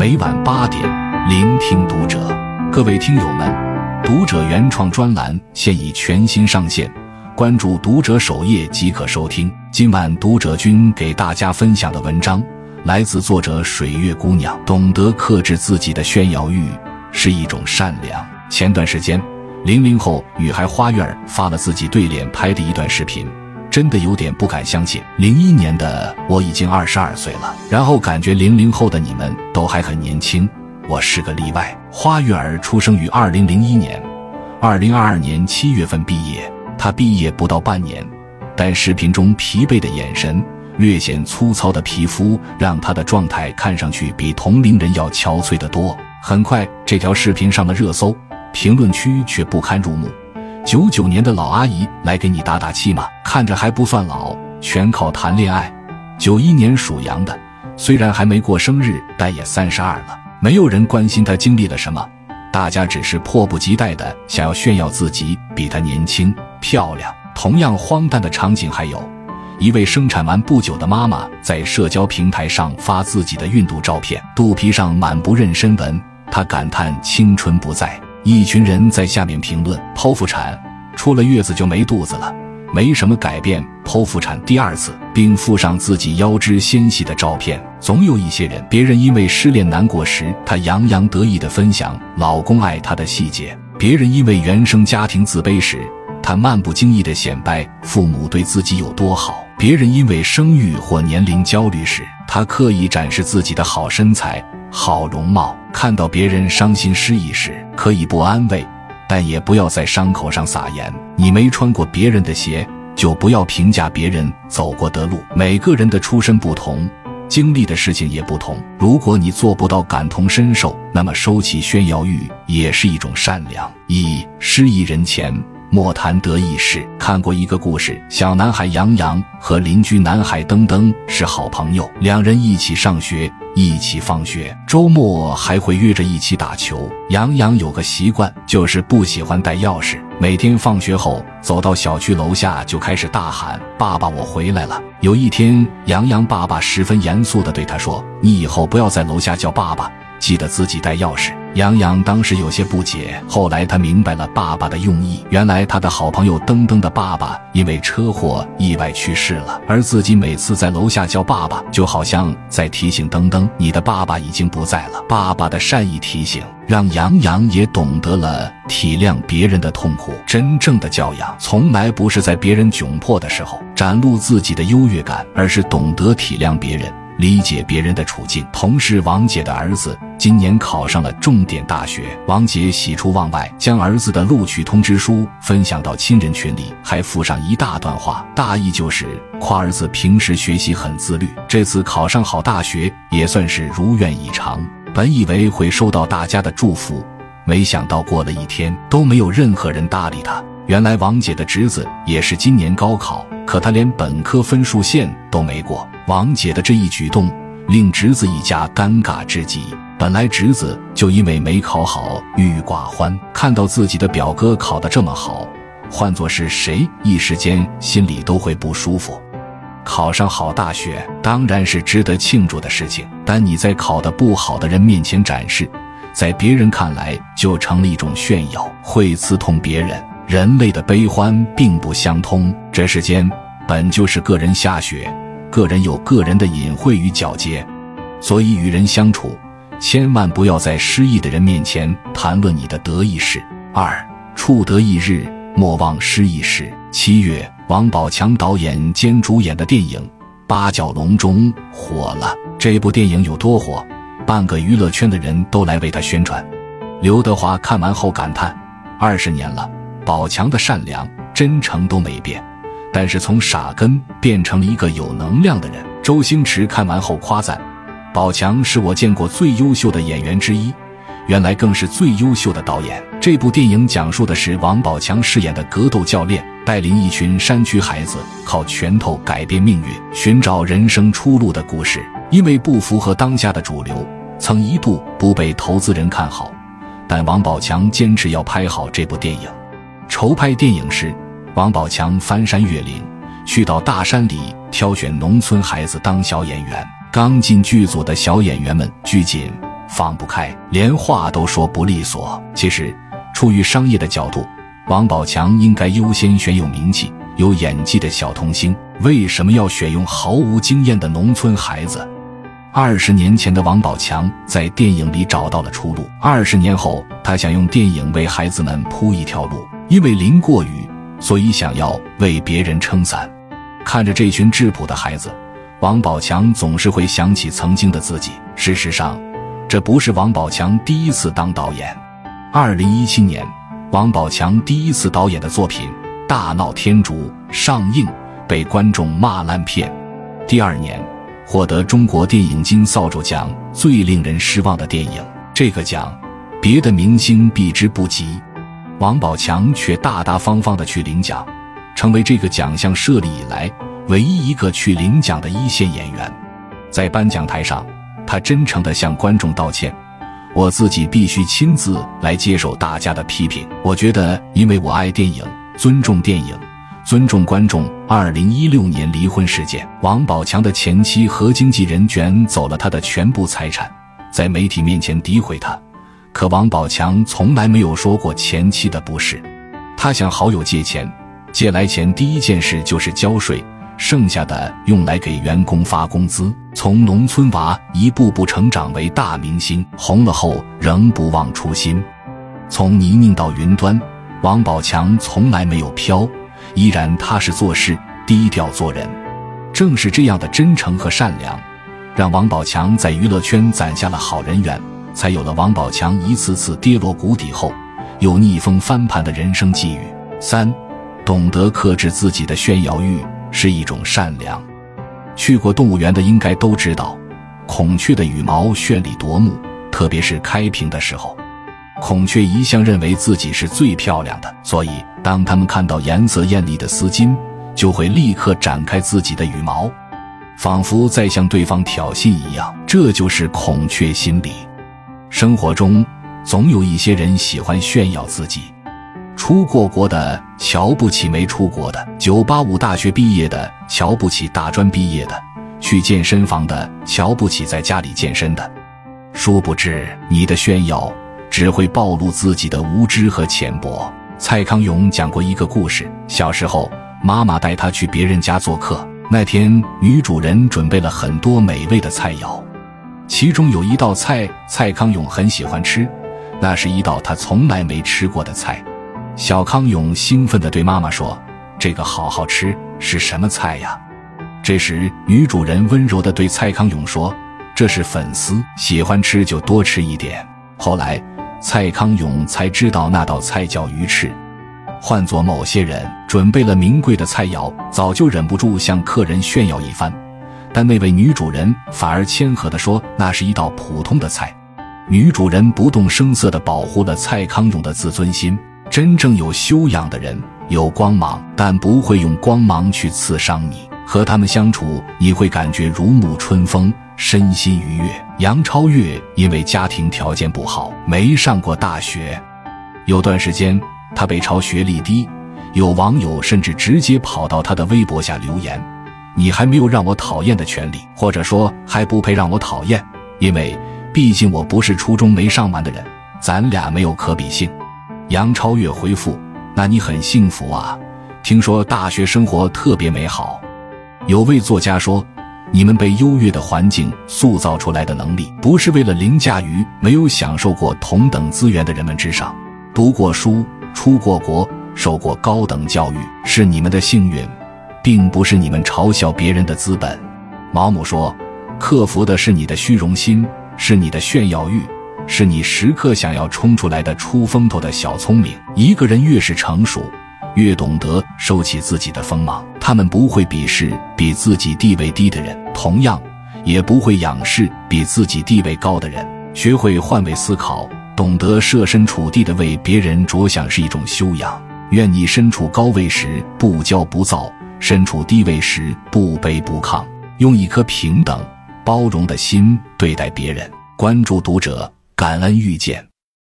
每晚八点，聆听读者。各位听友们，读者原创专栏现已全新上线，关注读者首页即可收听。今晚读者君给大家分享的文章来自作者水月姑娘。懂得克制自己的炫耀欲是一种善良。前段时间，零零后女孩花月儿发了自己对脸拍的一段视频。真的有点不敢相信，零一年的我已经二十二岁了，然后感觉零零后的你们都还很年轻，我是个例外。花月儿出生于二零零一年，二零二二年七月份毕业。她毕业不到半年，但视频中疲惫的眼神、略显粗糙的皮肤，让她的状态看上去比同龄人要憔悴得多。很快，这条视频上了热搜，评论区却不堪入目。九九年的老阿姨来给你打打气嘛，看着还不算老，全靠谈恋爱。九一年属羊的，虽然还没过生日，但也三十二了。没有人关心她经历了什么，大家只是迫不及待的想要炫耀自己比她年轻漂亮。同样荒诞的场景还有，一位生产完不久的妈妈在社交平台上发自己的孕肚照片，肚皮上满布妊娠纹，她感叹青春不在。一群人在下面评论：剖腹产，出了月子就没肚子了，没什么改变。剖腹产第二次，并附上自己腰肢纤细的照片。总有一些人，别人因为失恋难过时，她洋洋得意地分享老公爱她的细节；别人因为原生家庭自卑时，她漫不经意地显摆父母对自己有多好；别人因为生育或年龄焦虑时，她刻意展示自己的好身材。好容貌，看到别人伤心失意时，可以不安慰，但也不要在伤口上撒盐。你没穿过别人的鞋，就不要评价别人走过的路。每个人的出身不同，经历的事情也不同。如果你做不到感同身受，那么收起炫耀欲也是一种善良。一失意人前。莫谈得意事。看过一个故事，小男孩杨洋和邻居男孩登登是好朋友，两人一起上学，一起放学，周末还会约着一起打球。杨洋有个习惯，就是不喜欢带钥匙，每天放学后走到小区楼下就开始大喊：“爸爸，我回来了。”有一天，杨洋爸爸十分严肃地对他说：“你以后不要在楼下叫爸爸。”记得自己带钥匙。杨洋当时有些不解，后来他明白了爸爸的用意。原来他的好朋友登登的爸爸因为车祸意外去世了，而自己每次在楼下叫爸爸，就好像在提醒登登：“你的爸爸已经不在了。”爸爸的善意提醒，让杨洋也懂得了体谅别人的痛苦。真正的教养，从来不是在别人窘迫的时候展露自己的优越感，而是懂得体谅别人。理解别人的处境。同事王姐的儿子今年考上了重点大学，王姐喜出望外，将儿子的录取通知书分享到亲人群里，还附上一大段话，大意就是夸儿子平时学习很自律，这次考上好大学也算是如愿以偿。本以为会收到大家的祝福，没想到过了一天都没有任何人搭理他。原来王姐的侄子也是今年高考，可他连本科分数线都没过。王姐的这一举动令侄子一家尴尬至极。本来侄子就因为没考好郁郁寡欢，看到自己的表哥考得这么好，换作是谁，一时间心里都会不舒服。考上好大学当然是值得庆祝的事情，但你在考得不好的人面前展示，在别人看来就成了一种炫耀，会刺痛别人。人类的悲欢并不相通，这世间本就是个人下雪，个人有个人的隐晦与皎洁，所以与人相处，千万不要在失意的人面前谈论你的得意事。二处得意日，莫忘失意时。七月，王宝强导演兼主演的电影《八角笼中》火了。这部电影有多火？半个娱乐圈的人都来为他宣传。刘德华看完后感叹：二十年了。宝强的善良、真诚都没变，但是从傻根变成了一个有能量的人。周星驰看完后夸赞：“宝强是我见过最优秀的演员之一，原来更是最优秀的导演。”这部电影讲述的是王宝强饰演的格斗教练带领一群山区孩子靠拳头改变命运、寻找人生出路的故事。因为不符合当下的主流，曾一度不被投资人看好，但王宝强坚持要拍好这部电影。筹拍电影时，王宝强翻山越岭，去到大山里挑选农村孩子当小演员。刚进剧组的小演员们拘谨放不开，连话都说不利索。其实，出于商业的角度，王宝强应该优先选有名气、有演技的小童星。为什么要选用毫无经验的农村孩子？二十年前的王宝强在电影里找到了出路。二十年后，他想用电影为孩子们铺一条路。因为淋过雨，所以想要为别人撑伞。看着这群质朴的孩子，王宝强总是会想起曾经的自己。事实上，这不是王宝强第一次当导演。二零一七年，王宝强第一次导演的作品《大闹天竺》上映，被观众骂烂片。第二年。获得中国电影金扫帚奖最令人失望的电影，这个奖，别的明星避之不及，王宝强却大大方方的去领奖，成为这个奖项设立以来唯一一个去领奖的一线演员。在颁奖台上，他真诚地向观众道歉：“我自己必须亲自来接受大家的批评。我觉得，因为我爱电影，尊重电影。”尊重观众。二零一六年离婚事件，王宝强的前妻和经纪人卷走了他的全部财产，在媒体面前诋毁他。可王宝强从来没有说过前妻的不是。他向好友借钱，借来钱第一件事就是交税，剩下的用来给员工发工资。从农村娃一步步成长为大明星，红了后仍不忘初心。从泥泞到云端，王宝强从来没有飘。依然踏实做事，低调做人。正是这样的真诚和善良，让王宝强在娱乐圈攒下了好人缘，才有了王宝强一次次跌落谷底后又逆风翻盘的人生际遇。三，懂得克制自己的炫耀欲是一种善良。去过动物园的应该都知道，孔雀的羽毛绚丽夺目，特别是开屏的时候。孔雀一向认为自己是最漂亮的，所以当它们看到颜色艳丽的丝巾，就会立刻展开自己的羽毛，仿佛在向对方挑衅一样。这就是孔雀心理。生活中总有一些人喜欢炫耀自己，出过国的瞧不起没出国的，985大学毕业的瞧不起大专毕业的，去健身房的瞧不起在家里健身的。殊不知，你的炫耀。只会暴露自己的无知和浅薄。蔡康永讲过一个故事：小时候，妈妈带他去别人家做客。那天，女主人准备了很多美味的菜肴，其中有一道菜蔡康永很喜欢吃，那是一道他从来没吃过的菜。小康永兴奋地对妈妈说：“这个好好吃，是什么菜呀？”这时，女主人温柔地对蔡康永说：“这是粉丝，喜欢吃就多吃一点。”后来。蔡康永才知道那道菜叫鱼翅。换做某些人，准备了名贵的菜肴，早就忍不住向客人炫耀一番。但那位女主人反而谦和地说：“那是一道普通的菜。”女主人不动声色地保护了蔡康永的自尊心。真正有修养的人有光芒，但不会用光芒去刺伤你。和他们相处，你会感觉如沐春风。身心愉悦。杨超越因为家庭条件不好，没上过大学，有段时间他被嘲学历低，有网友甚至直接跑到他的微博下留言：“你还没有让我讨厌的权利，或者说还不配让我讨厌，因为毕竟我不是初中没上完的人，咱俩没有可比性。”杨超越回复：“那你很幸福啊，听说大学生活特别美好。”有位作家说。你们被优越的环境塑造出来的能力，不是为了凌驾于没有享受过同等资源的人们之上。读过书、出过国、受过高等教育，是你们的幸运，并不是你们嘲笑别人的资本。毛姆说：“克服的是你的虚荣心，是你的炫耀欲，是你时刻想要冲出来的出风头的小聪明。一个人越是成熟。”越懂得收起自己的锋芒，他们不会鄙视比自己地位低的人，同样也不会仰视比自己地位高的人。学会换位思考，懂得设身处地的为别人着想是一种修养。愿你身处高位时不骄不躁，身处低位时不卑不亢，用一颗平等、包容的心对待别人。关注读者，感恩遇见。